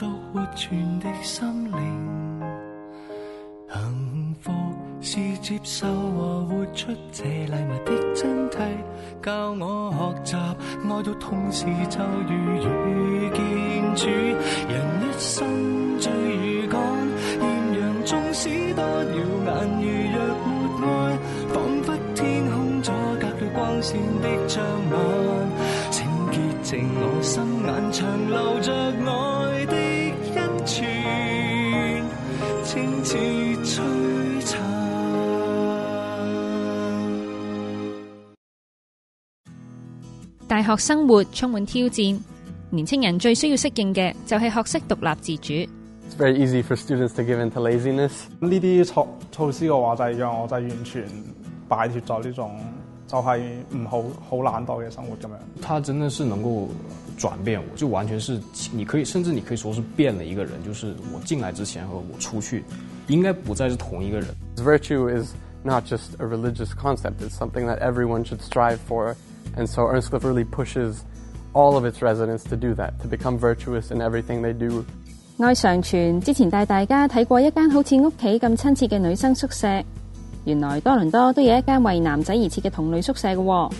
作活存的心灵，幸福是接受和活出这礼物的真谛，教我学习爱到痛时就如遇见主。人一生最如赶，艳阳纵使多耀眼，如若没爱，仿佛天空阻隔了光线的障眼。请洁净我心眼，长留着爱清似璀璨。大學生活充滿挑戰，年青人最需要適應嘅就係學識獨立自主。It's very easy for students to give in to laziness. 呢啲措措施嘅話，就係讓我就係完全擺脱咗呢種就係唔好好懶惰嘅生活咁樣。他真的是能够转变我，就完全是你可以，甚至你可以说是变了一个人。就是我进来之前和我出去，应该不再是同一个人。Virtue is not just a religious concept, it's something that everyone should strive for. And so Earnscliffe really pushes all of its residents to do that, to become virtuous in everything they do. 愛常傳之前帶大家睇過一間好似屋企咁親切嘅女生宿舍，原來多倫多都有一間為男仔而設嘅同類宿舍嘅喎。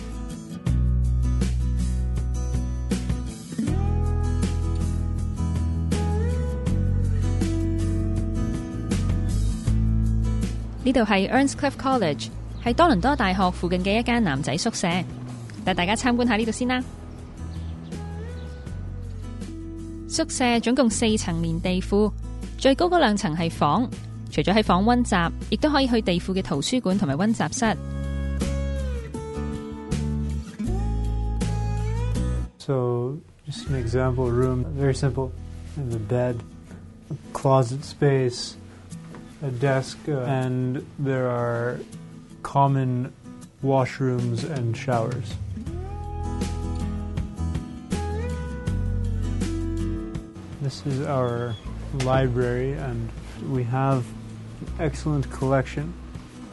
呢度系 Earnscliffe College，系多伦多大学附近嘅一间男仔宿舍，带大家参观下呢度先啦。宿舍总共四层连地库，最高嗰兩層係房，除咗喺房温习，亦都可以去地库嘅图书馆同埋温习室。So, just an example room, very simple. There's a bed, closet space, a desk, uh, and there are common washrooms and showers. This is our library, and we have an excellent collection,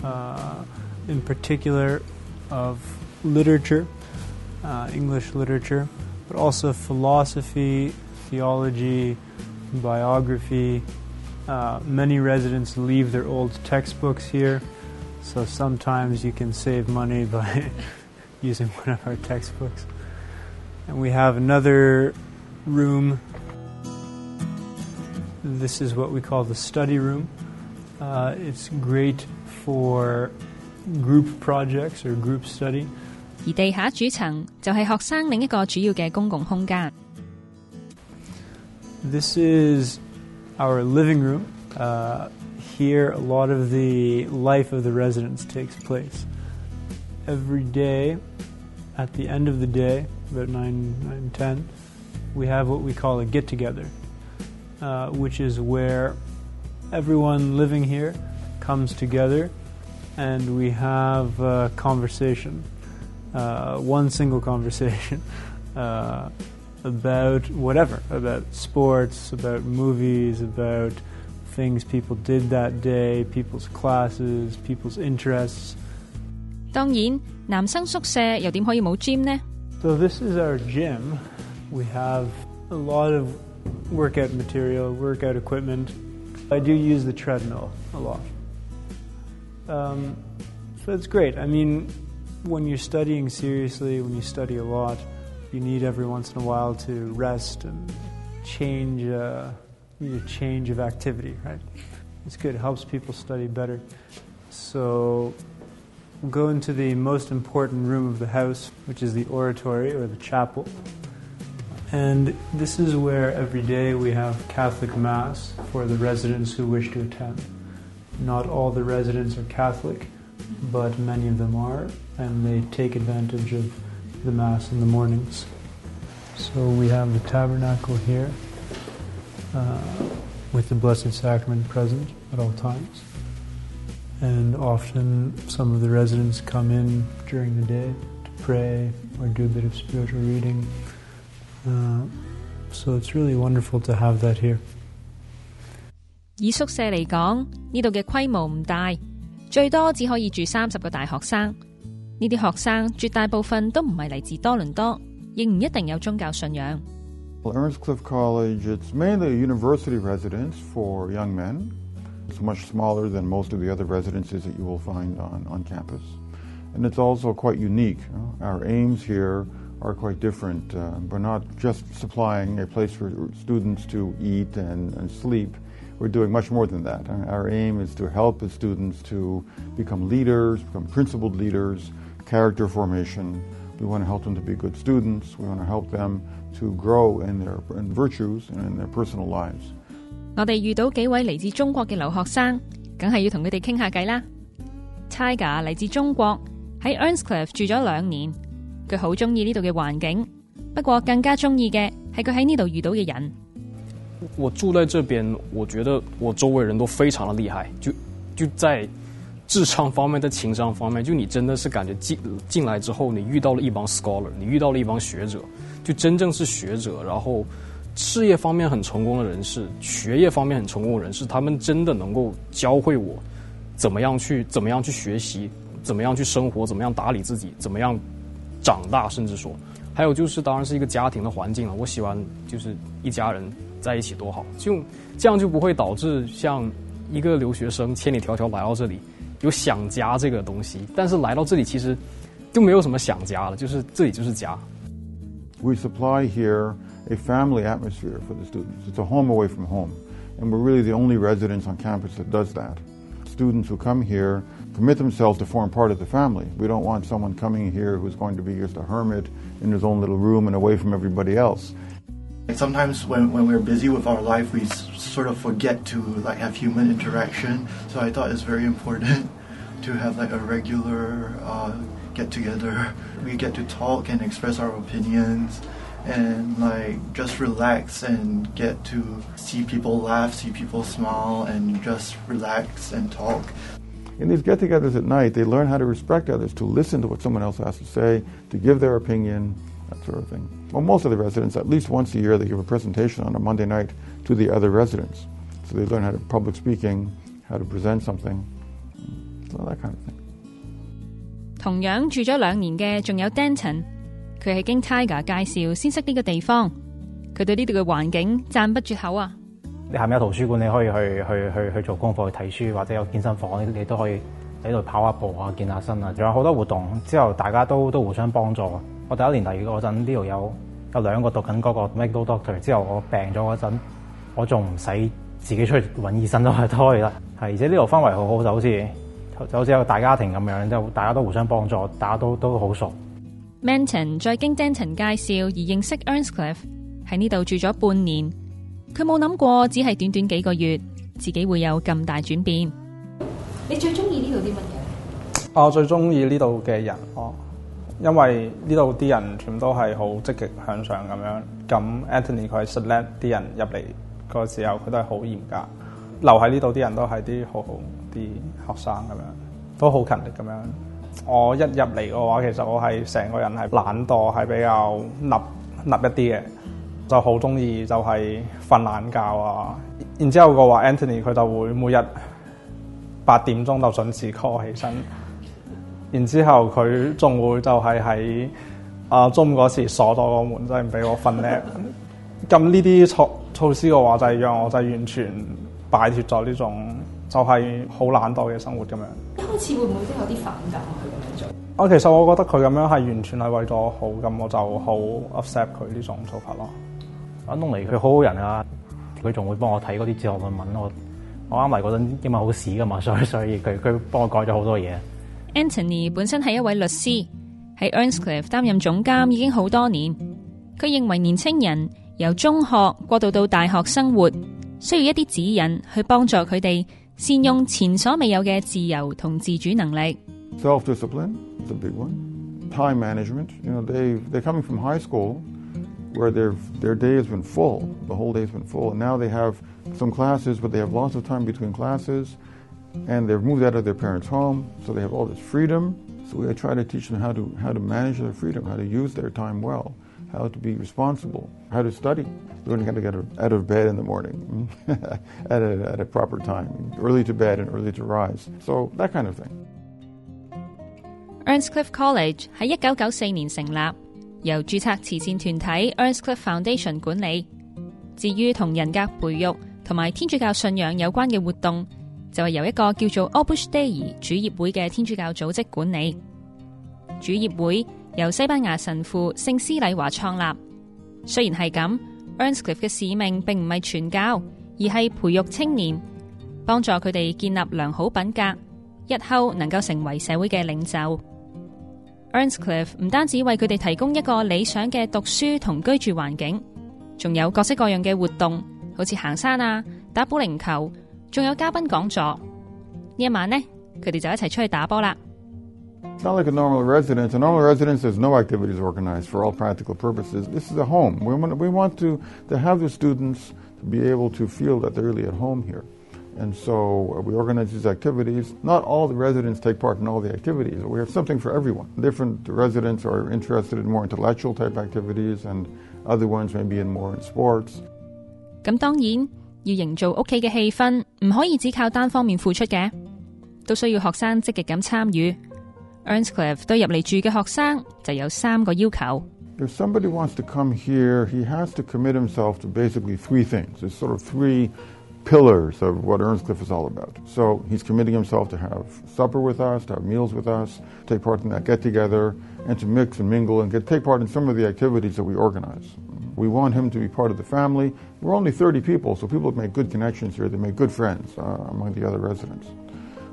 uh, in particular of literature, uh, English literature, but also philosophy, theology, biography. Uh, many residents leave their old textbooks here, so sometimes you can save money by using one of our textbooks. And we have another room. This is what we call the study room. Uh, it's great for group projects or group study. 而地下主层就系学生另一个主要嘅公共空间。 This is our living room. Uh, here, a lot of the life of the residents takes place. Every day, at the end of the day, about 9, 9 10, we have what we call a get together, uh, which is where everyone living here comes together and we have a conversation, uh, one single conversation. Uh, about whatever, about sports, about movies, about things people did that day, people's classes, people's interests. 当然，男生宿舍又点可以冇 gym 呢？ So this is our gym. We have a lot of workout material, workout equipment. I do use the treadmill a lot. Um, so it's great. I mean, when you're studying seriously, when you study a lot, you need every once in a while to rest and change. Uh, need a change of activity, right? It's good. It helps people study better. So we'll go into the most important room of the house, which is the oratory or the chapel. And this is where every day we have Catholic Mass for the residents who wish to attend. Not all the residents are Catholic, but many of them are, and they take advantage of the Mass in the mornings. So we have the tabernacle here uh, with the Blessed Sacrament present at all times. And often some of the residents come in during the day to pray or do a bit of spiritual reading. Uh, so it's really wonderful to have that here. 以宿舍嚟讲，呢度嘅规模唔大，最多只可以住三十个大学生。 呢啲学生绝大部分都唔系嚟自多伦多，亦唔一定有宗教信仰。 Well, Earnscliffe College, it's mainly a university residence for young men. It's much smaller than most of the other residences that you will find on, on campus. And it's also quite unique. you know. Our aims here are quite different. Uh, we're not just supplying a place for students to eat and, and sleep. We're doing much more than that. Uh, Our aim is to help the students to become leaders, become principled leaders, character formation. We want to help them to be good students. We want to help them to grow in their in virtues and in their personal lives. 我哋遇到幾位嚟自中國嘅留學生，梗係要同佢哋傾下偈啦。Tiger Earnscliffe 住咗兩年，佢好中意呢度嘅環境，不過更加中意嘅係佢喺呢度遇到嘅人。我住在這邊，我覺得我周圍人都非常的厲害，就就在智商方面，在情商方面，就你真的是感觉进进来之后，你遇到了一帮 scholar，你遇到了一帮学者，就真正是学者，然后事业方面很成功的人士，学业方面很成功的人士，他们真的能够教会我怎么样去怎么样去学习，怎么样去生活，怎么样打理自己，怎么样长大，甚至说，还有就是当然是一个家庭的环境了。我喜欢就是一家人在一起多好，就这样就不会导致像一个留学生千里迢迢来到这里有想家这个东西，但是来到这里其实就没有什么想家了，就是这里就是家。 We supply here a family atmosphere for the students. It's a home away from home. And we're really the only residence on campus that does that. Students who come here commit themselves to form part of the family. We don't want someone coming here who's going to be just a hermit in his own little room and away from everybody else. Sometimes when, when we're busy with our life, we s- sort of forget to like have human interaction. So I thought it's very important to have like a regular uh, get together. We get to talk and express our opinions and like just relax and get to see people laugh, see people smile, and just relax and talk. In these get togethers at night, they learn how to respect others, to listen to what someone else has to say, to give their opinion, that sort of thing. Well, most of the residents, at least once a year, they give a presentation on a Monday night to the other residents. So they learn how to public speaking, how to present something, so that kind of thing. 同样住咗两年嘅仲有 Denton，佢系经 Tiger 介绍先识呢个地方，佢对呢度嘅环境赞不绝口啊！你下面有图书馆，你可以去去去去做功课、去睇书，或者有健身房，你你都可以喺度跑下步啊、健下身啊，仲有好多活动。之后大家都都互相帮助。 我第一年嚟嗰陣，呢度有有兩個讀緊嗰個 medical doctor。之後我病咗嗰陣，我仲唔使自己出去揾醫生都係 都可以啦。係，而且呢度氛圍好好，就好似就好似一個大家庭咁樣，就大家都互相幫助，大家都都好熟。Manton 再經 Denton 介紹而認識 Earnscliffe，喺呢度住咗半年，佢冇諗過只係短短幾個月，自己會有咁大轉變。你最中意呢度啲乜嘢？我最中意呢度嘅人咯，因為呢度啲人全部都係好積極向上咁樣。咁 Anthony 佢係 select 啲人入嚟個時候，佢都係好嚴格。留喺呢度啲人都係啲好好啲學生咁樣，都好勤力咁樣。我一入嚟嘅話，其實我係成個人係懶惰，係比較立立一啲嘅，就好中意就係瞓懶覺啊。然之後嘅話，Anthony 佢就會每日八點鐘就準時 call 起身。 然之後佢仲會就係喺啊中午嗰時鎖咗個門，真係唔俾我瞓咧。咁呢啲措措施嘅話，就係讓我就係完全擺脱咗呢種就係好懶惰嘅生活咁樣。一開始會唔會都有啲反感佢咁樣做？我其實我覺得佢咁樣係完全係為咗我好，咁我就好 accept 佢呢種做法咯。阿東尼佢好好人啊，佢仲會幫我睇嗰啲哲學論文。我我啱嚟嗰陣英文好屎噶嘛，所以所以佢佢幫我改咗好多嘢。 Anthony 本身係一位律師，喺 Earnscliffe 擔任總監已經好多年。佢認為年青人由中學過渡到大學生活，需要一啲指引去幫助佢哋善用前所未有嘅自由同自主能力。Self discipline is a big one. Time management. You know, they they're coming from high school where their their day has been full. The whole day's been full, and now they have some classes, but they have lots of time between classes, and they've moved out of their parents' home, so they have all this freedom. So we try to teach them how to how to manage their freedom, how to use their time well, how to be responsible, how to study, learning how to get out of bed in the morning at, a, at a proper time, early to bed and early to rise. So that kind of thing. Earnscliffe College 喺一九九四年成立，由註冊慈善團體 Earnscliffe Foundation 管理。至於同人格培育同埋天主教信仰有關嘅活動，就係由一個叫做 Opus Dei 主業會嘅天主教組織管理。主業會由西班牙神父聖斯禮華創立。雖然係咁，Earnscliff 嘅使命並唔係傳教，而係培育青年，幫助佢哋建立良好品格，日後能夠成為社會嘅領袖。Earnscliff 唔單止為佢哋提供一個理想嘅讀書同居住環境，仲有各式各樣嘅活動，好似行山啊、打保齡球，仲有嘉宾讲座。呢一晚呢，佢哋就一齐出去打波啦。 It's not like a normal residence. A normal residence, there's no activities organized for all practical purposes. This is a home. We want, we want to, to have the students to be able to feel that they're really at home here. And so uh, we organize these activities. Not all the residents take part in all the activities. We have something for everyone. Different residents are interested in more intellectual type activities, and other ones may be in more in sports. 咁当然 要營造屋企嘅氣氛，唔可以只靠單方面付出嘅，都需要學生積極咁參與。Earnscliffe somebody wants to come here, he has to commit himself to basically three things. There's sort of three pillars of what Earnscliffe is all about. So he's committing himself to have supper with us, to have meals with us, take part in that get together, and to mix and mingle and get, take part in some of the activities that we organize. We want him to be part of the family. We're only 30 people, so people make good connections here. They make good friends uh, among the other residents.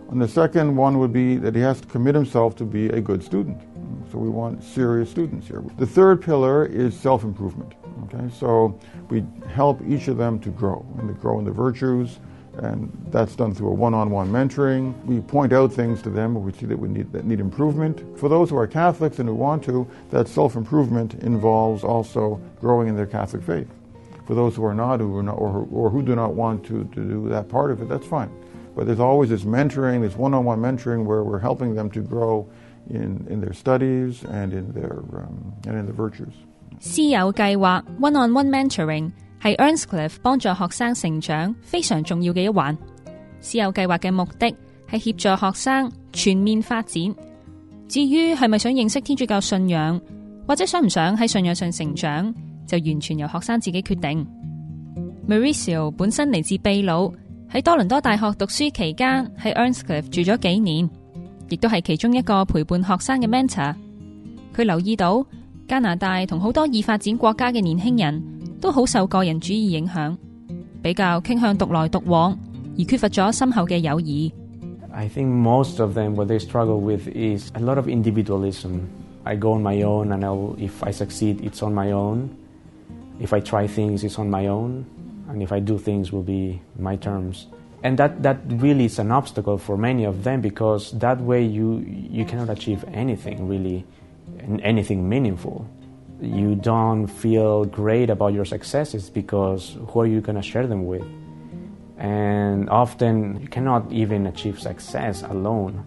And the second one would be that he has to commit himself to be a good student. So we want serious students here. The third pillar is self improvement. Okay, so we help each of them to grow and to grow in the virtues, and that's done through a one-on-one mentoring. We point out things to them where we see that we need that need improvement. For those who are Catholics and who want to, that self-improvement involves also growing in their Catholic faith. For those who are not, who are not or, who- or who do not want to, to do that part of it, that's fine. But there's always this mentoring, this one-on-one mentoring, where we're helping them to grow in, in their studies and in their um, and in the virtues. 师友计划 （one-on-one mentoring） 係 Earnscliffe 幫助學生成長非常重要嘅一環。師友計劃嘅目的係協助學生全面發展。至於係咪想認識天主教信仰，或者想唔想喺信仰上成長，就完全由學生自己決定。Maricio 本身嚟自秘魯，喺多倫多大學讀書期間喺 Earnscliff 住咗幾年，亦都係其中一個陪伴學生嘅 mentor。佢留意到加拿大同好多已發展國家嘅年輕人都好受个人主义影响，比较倾向独来独往，而缺乏咗深厚嘅友谊。 I think most of them, what they struggle with is a lot of individualism. I go on my own, and I'll, if I succeed, it's on my own. If I try things, it's on my own. And if I do things, will be my terms. And that, that really is an obstacle for many of them because that way you, you cannot achieve anything really, and anything meaningful. You don't feel great about your successes because who are you going to share them with? and often you cannot even achieve success alone.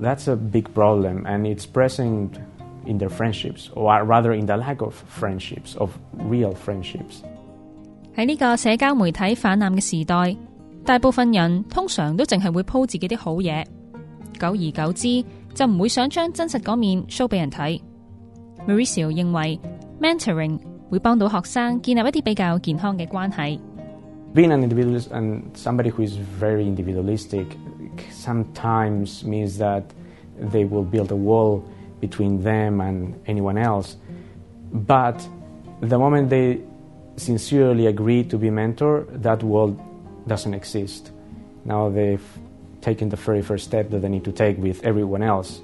That's a big problem, and it's present in their friendships, or rather in the lack of friendships, of real friendships. 喺呢个社交媒体泛滥嘅时代，大部分人通常都净系会 po 自己啲好嘢，久而久之就唔会想将真实嗰面 show 俾人睇。 Mauricio 认为 mentoring 会帮到学生建立一啲比较健康嘅关系。 Being an individualist and somebody who is very individualistic sometimes means that they will build a wall between them and anyone else. But the moment they sincerely agree to be mentor, that wall doesn't exist. Now they've taken the very first step that they need to take with everyone else.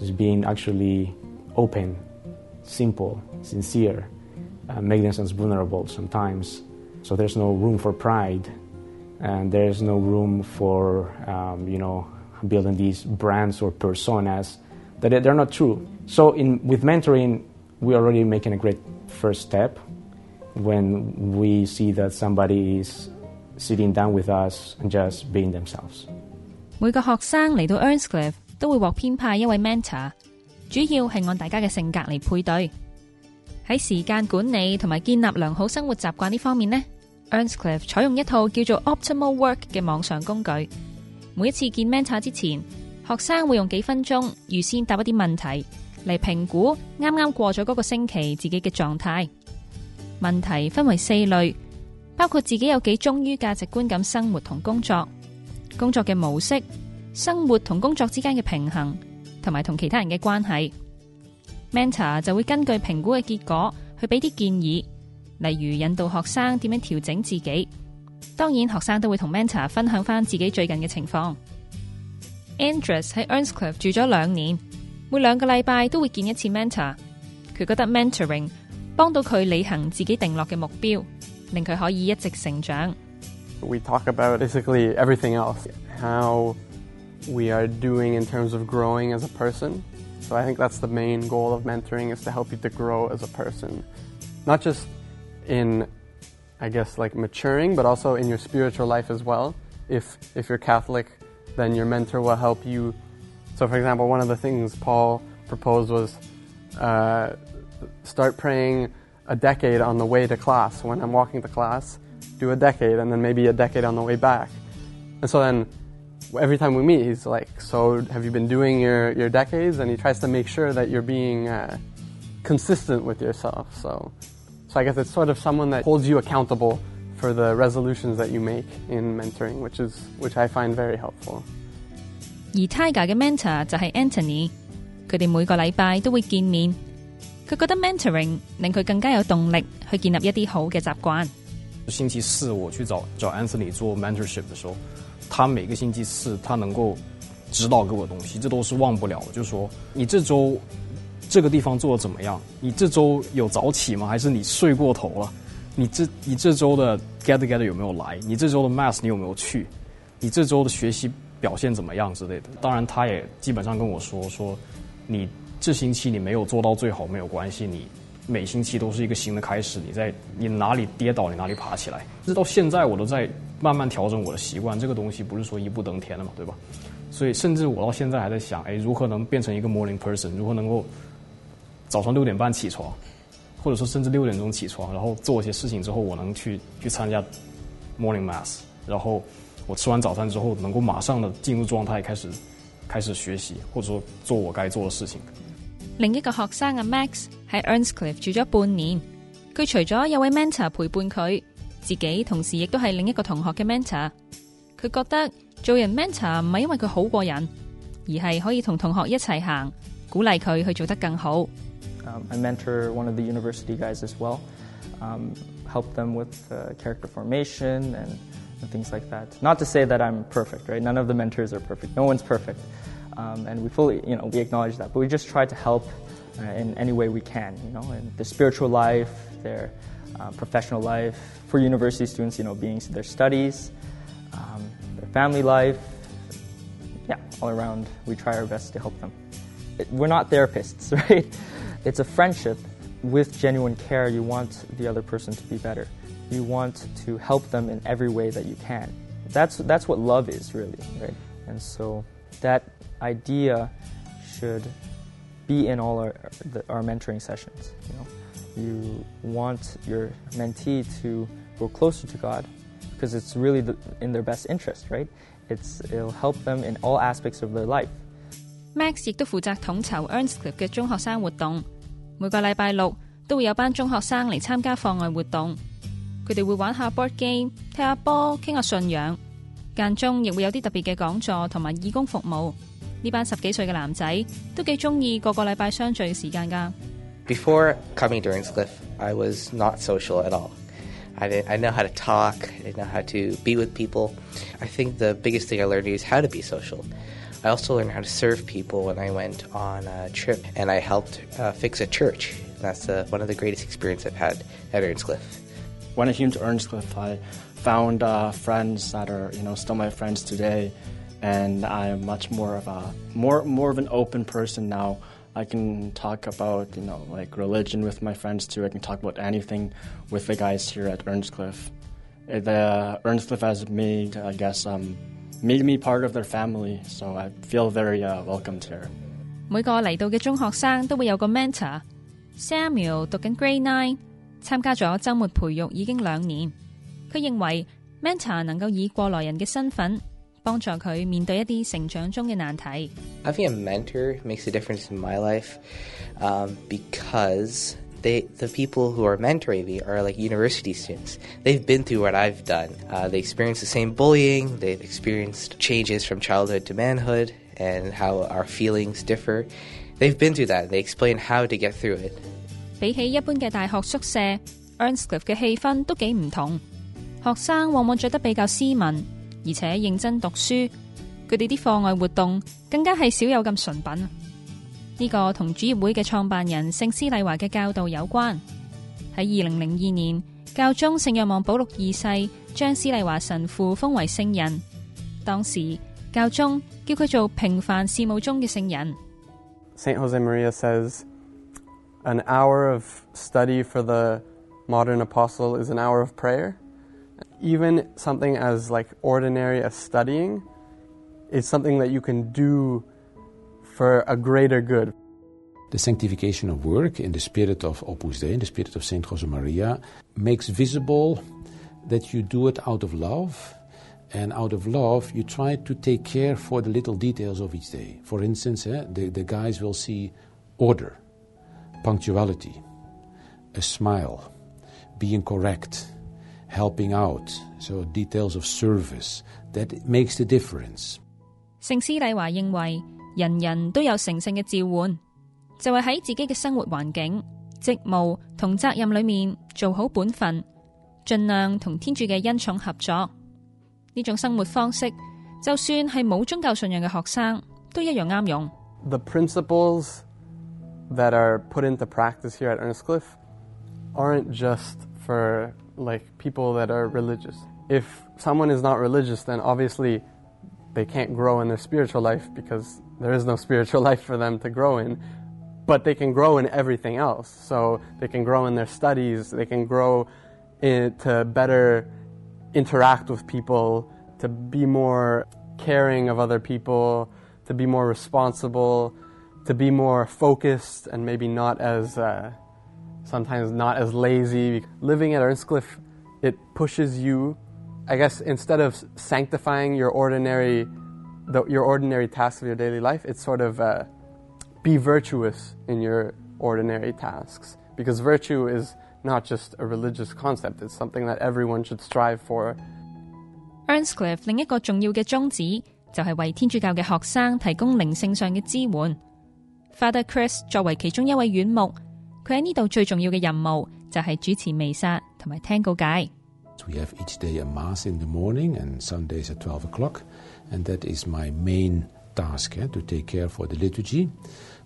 Is being actually open, simple, sincere, uh, make themselves vulnerable sometimes. So there's no room for pride, and there's no room for um, you know building these brands or personas that they're not true. So in with mentoring, we're already making a great first step when we see that somebody is sitting down with us and just being themselves. 每個學生嚟到 Earnscliffe mentor。主要係按大家嘅性格嚟配對。喺時間管理同埋建立良好生活習慣呢方面呢 earnscliff 采用一套叫做 Optimal Work 嘅網上工具。每一次見 mentor 之前，學生會用幾分鐘預先答一啲問題嚟評估啱啱過咗嗰個星期自己嘅狀態。問題分為四類，包括自己有幾忠於價值觀咁生活同工作，工作嘅模式，生活同工作之間嘅平衡，同埋同其他人嘅關係。Mentor 就會根據評估嘅結果去俾啲建議，例如引導學生點樣調整自己。當然，學生都會同 Mentor 分享翻自己最近嘅情況。Andrews 喺 Earnscliffe 住咗兩年，每兩個禮拜都會見一次 Mentor。佢覺得 Mentoring 幫到佢履行自己定落嘅目標，令佢可以一直成長。We talk about basically everything else, how we are doing in terms of growing as a person. So I think that's the main goal of mentoring is to help you to grow as a person. Not just in, I guess, like maturing, but also in your spiritual life as well. If, if you're Catholic, then your mentor will help you. So, for example, one of the things Paul proposed was uh, start praying a decade on the way to class. When I'm walking to class, do a decade, and then maybe a decade on the way back. And so then every time we meet, he's like, So, have you been doing your, your decades? And he tries to make sure that you're being uh, consistent with yourself. So, so, I guess it's sort of someone that holds you accountable for the resolutions that you make in mentoring, which, is, which I find very helpful. 而 Tiger 嘅 mentor 就系 Anthony，佢哋每个礼拜都会见面。佢觉得 mentoring 令佢更加有动力去建立一啲好嘅习惯。星期四我去找找 Anthony 做 mentorship 的时候， 他每个星期四他能够指导给我东西，这都是忘不了的。就说，你这周这个地方做的怎么样？你这周有早起吗？还是你睡过头了？你这你这周的 get together 有没有来？你这周的 mass 你有没有去？你这周的学习表现怎么样之类的？当然，他也基本上跟我说说，你这星期你没有做到最好没有关系，你每星期都是一个新的开始。你在你哪里跌倒，你哪里爬起来。直到现在，我都在慢慢调整我的习惯。这个东西不是说一步登天的嘛，对吧？所以，甚至我到现在还在想，哎，如何能变成一个 morning person？如何能够早上六点半起床，或者说甚至六点钟起床，然后做一些事情之后，我能去去参加 morning mass，然后我吃完早餐之后能够马上的进入状态，开始开始学习，或者说做我该做的事情。另一个学生阿 Max 喺 Earnscliffe 住咗半年，佢除咗有位 mentor 陪伴佢，自己同时亦都系另一个同学嘅 mentor。佢觉得做人 mentor 唔系因为佢好过人，而系可以同同学一齐行，鼓励佢去做得更好。Um, I mentor one of the university guys as well, um, help them with uh, character formation and, and things like that. Not to say that I'm perfect, right? None of the mentors are perfect. No one's perfect. Um, and we fully, you know, we acknowledge that. But we just try to help uh, in any way we can, you know, in their spiritual life, their uh, professional life, for university students, you know, being to their studies, um, their family life. Yeah, all around, we try our best to help them. We're not therapists, right? It's a friendship with genuine care. You want the other person to be better. You want to help them in every way that you can. That's, that's what love is, really, right? And so that idea should be in all our, our mentoring sessions. You know, you want your mentee to grow closer to God because it's really the, in their best interest, right? It's, it'll help them in all aspects of their life. Max 亦都負責統籌 Earnscliffe 嘅中學生活動，每個禮拜六都會有班中學生嚟參加課外活動。佢哋會玩下 board game、踢下波、傾下信仰，間中亦會有啲特別嘅講座同埋義工服務。before coming to Earnscliffe, I was not social at all. I didn't, I know how to talk. I didn't know how to be with people. I think the biggest thing I learned is how to be social. I also learned how to serve people when I went on a trip, and I helped uh, fix a church. That's uh, one of the greatest experiences I've had at Earnscliffe. When I came to Earnscliffe, I found uh, friends that are, you know, still my friends today and I'm much more of a more more of an open person now. I can talk about you know like religion with my friends too. I can talk about anything with the guys here at Earnscliffe. Uh, the Earnscliffe has made I guess um, made me part of their family, so I feel very uh, welcomed here. 每個嚟到嘅中學生都會有個 mentor。Samuel 讀緊 Grade Nine，參加咗週末培育已經兩年。佢認為 mentor 能夠以過來人嘅身份。帮助佢面对一啲成长中嘅难题。 Having a mentor makes a difference in my life um, because they, the people who are mentoring me are like university students. They've been through what I've done. Uh, they experienced the same bullying. They've experienced changes from childhood to manhood and how our feelings differ. They've been through that. They explain how to get through it. 比起一般嘅大学宿舍，Earnscliffe 嘅气氛都几唔同。学生往往着得比较斯文， 而且認真讀書。佢哋啲課外活動更加係少有咁純品。呢、個同主業會嘅創辦人聖斯麗華嘅教導有關。喺二零零二年，教宗聖若望保禄二世將斯麗華神父封為聖人。當時教宗叫佢做平凡事務中嘅聖人。Saint Jose Maria says, an hour of study for the modern apostle is an hour of prayer. Even something as like ordinary as studying is something that you can do for a greater good. The sanctification of work in the spirit of Opus Dei, in the spirit of Saint Josemaria, makes visible that you do it out of love, and out of love you try to take care for the little details of each day. For instance, eh, the, the guys will see order, punctuality, a smile, being correct, helping out, so details of service that makes the difference。聖施禮華認為人人都有誠性嘅召喚，就係喺自己嘅生活環境、職務同責任裏面做好本分，盡量同天主嘅恩寵合作。呢種生活方式，就算係冇宗教信仰嘅學生都一樣啱用。The principles that are put into practice here at Earnscliffe aren't just for like people that are religious. If someone is not religious, then obviously they can't grow in their spiritual life because there is no spiritual life for them to grow in. But they can grow in everything else. So they can grow in their studies, they can grow in, to better interact with people, to be more caring of other people, to be more responsible, to be more focused, and maybe not as uh, sometimes not as lazy. Living at Earnscliffe, it pushes you, I guess, instead of sanctifying your ordinary, the, your ordinary tasks of your daily life, it's sort of uh, be virtuous in your ordinary tasks. Because virtue is not just a religious concept, it's something that everyone should strive for. Earnscliffe Father Chris 作為其中一位院牧，佢喺呢度最重要嘅任务就系主持弥撒同埋听告解。 We have each day a Mass in the morning and Sundays at 12 o'clock, and that is my main task eh, to take care for the liturgy,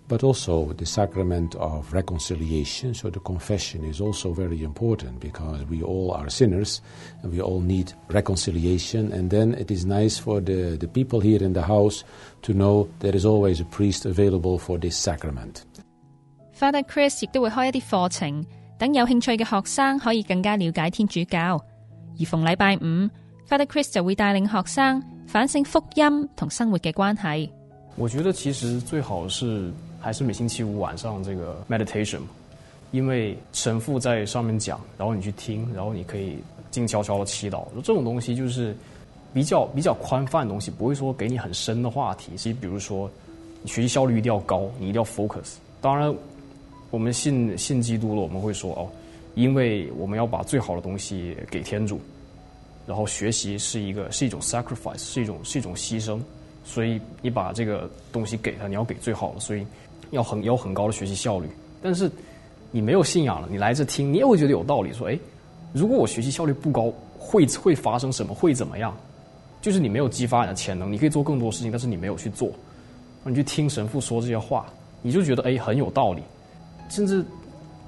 but also the sacrament of reconciliation. So the confession is also very important because we all are sinners and we all need reconciliation. And then it is nice for the, the people here in the house to know there is always a priest available for this sacrament. Father Chris 亦都會開一啲課程，等有興趣嘅學生可以更加了解天主教。而逢禮拜五，Father Chris 就會帶領學生反省福音同生活嘅關係。我覺得其實最好是還是每星期五晚上這個 meditation，因為神父在上面講，然後你去聽，然後你可以靜悄悄的祈禱。這種東西就是比較比較寬泛的東西，不會說給你很深的話題。其實，比如說你學習效率一定要高，你一定要 focus。當然，我们信信基督了，我们会说哦，因为我们要把最好的东西给天主，然后学习是一个是一种 sacrifice，是一种是一种牺牲。所以你把这个东西给他，你要给最好的，所以要很有很高的学习效率。但是你没有信仰了，你来这听，你也会觉得有道理。說，誒，如果我学习效率不高，会会发生什么？会怎么样？就是你没有激发你的潜能，你可以做更多事情，但是你没有去做。你去听神父说这些话，你就觉得誒很有道理，甚至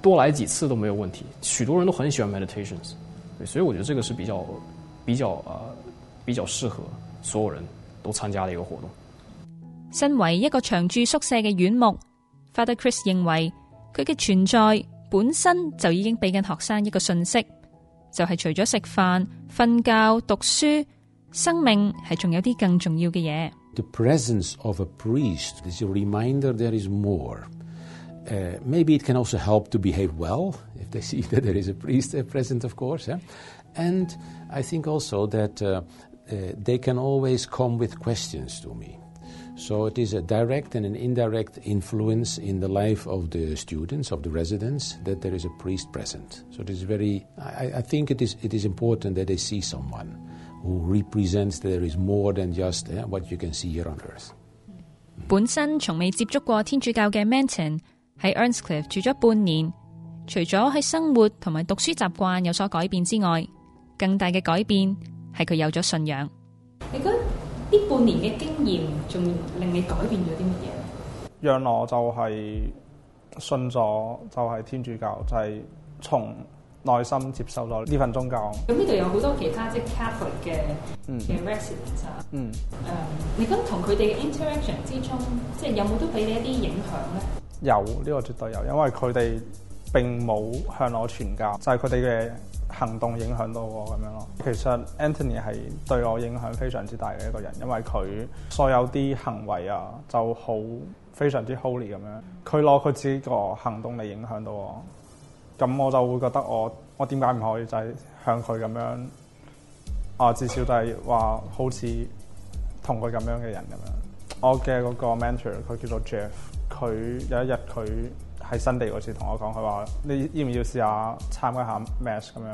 多来几次都没有问题。许多人都很喜欢 meditations，所以我觉得这个是比较比较啊、呃、比较适合所有人。都参加的一个活动。身為一個長住宿舍嘅院牧，Father Chris 認為佢嘅存在本身就已經俾緊學生一個訊息，就係、是、除咗食飯、瞓覺、讀書，生命係仲有啲更重要嘅嘢。The presence of a priest is a reminder there is more. Uh, maybe it can also help to behave well if they see that there is a priest present, of course. Eh? And I think also that uh, uh, they can always come with questions to me. So it is a direct and an indirect influence in the life of the students, of the residents, that there is a priest present. So it is very, I, I think it is, it is important that they see someone who represents that there is more than just eh, what you can see here on earth. 本身从未接触过天主教嘅 Manton 喺 Earnscliffe 住咗半年，除咗喺生活同埋读书習慣有所改變之外，更大嘅改變係佢有咗信仰。你覺得呢半年嘅經驗仲令你改變咗啲乜嘢？讓我就係信咗就係天主教，就係、從內心接受咗呢份宗教。咁呢度有好多其他即係 Catholic 嘅嗯嘅 residents 啊，嗯，誒、你覺得同佢哋嘅 interaction 之中，即係有冇都俾你一啲影響咧？有呢、個絕對有，因為佢哋並冇向我傳教，就係佢哋嘅行動影響到我咁樣咯。其實 Anthony 係對我影響非常之大嘅一個人，因為佢所有啲行為啊就好非常之 holy 咁樣。佢攞佢自己個行動嚟影響到我，咁我就會覺得我我點解唔可以就係向佢咁樣啊？至少就係話好似同佢咁樣嘅人咁樣。 我嘅嗰個 mentor 佢叫做 Jeff，佢有一日佢喺新地嗰次同我講，佢話你要唔要試下參加下 mass 咁樣？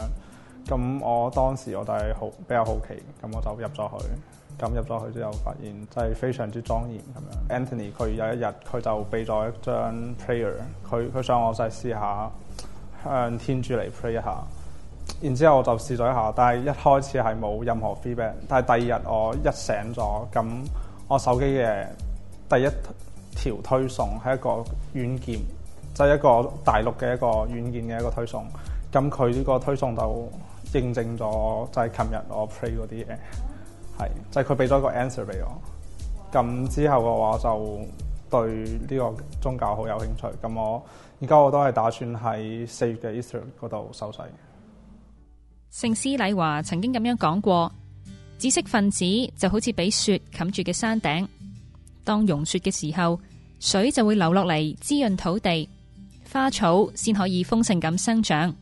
咁我當時我就係好比較好奇，咁我就入咗去。咁入咗去之後，發現真係非常之莊嚴咁樣。Anthony 佢有一日佢就俾咗一張 prayer，佢佢想我就係試下向天主嚟 pray 一下。然之後我就試咗一下，但係一開始係冇任何 feedback。但係第二日我一醒咗，咁 我手機嘅第一條推送係一個軟件，就係、一個大陸嘅一個軟件嘅一個推送。咁佢呢個推送就認證咗，就係琴日我 pray 嗰啲嘢，係就係佢俾咗個 answer 俾我。咁之後嘅話就對呢個宗教好有興趣。咁我而家我都係打算喺四月嘅 Easter 嗰度收洗。聖施禮華曾經咁樣講過：知識分子就好似俾雪冚住嘅山頂，當融雪嘅時候，水就會流落嚟滋潤土地，花草先可以豐盛咁生長。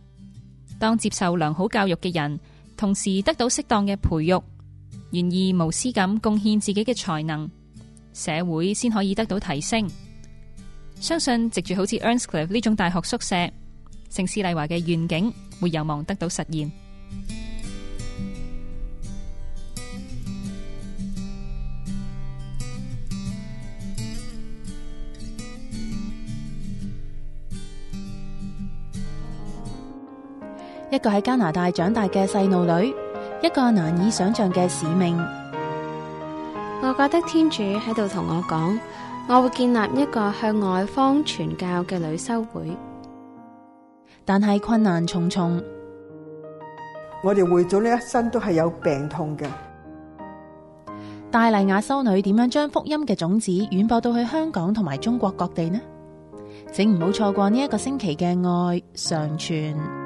當接受良好教育嘅人，同時得到適當嘅培育，願意無私咁貢獻自己嘅才能，社會先可以得到提升。相信藉住好似 Earnscliff 呢種大學宿舍，聖施禮華嘅願景會有望得到實現。一個喺加拿大長大嘅細路女，一個難以想象嘅使命。我覺得天主喺度同我講，我會建立一個向外方傳教嘅女修會。但係困難重重。我哋會祖呢一生都係有病痛嘅。大麗亞修女點樣將福音嘅種子遠播到去香港同埋中國各地呢？請唔好錯過呢一個星期嘅愛常傳。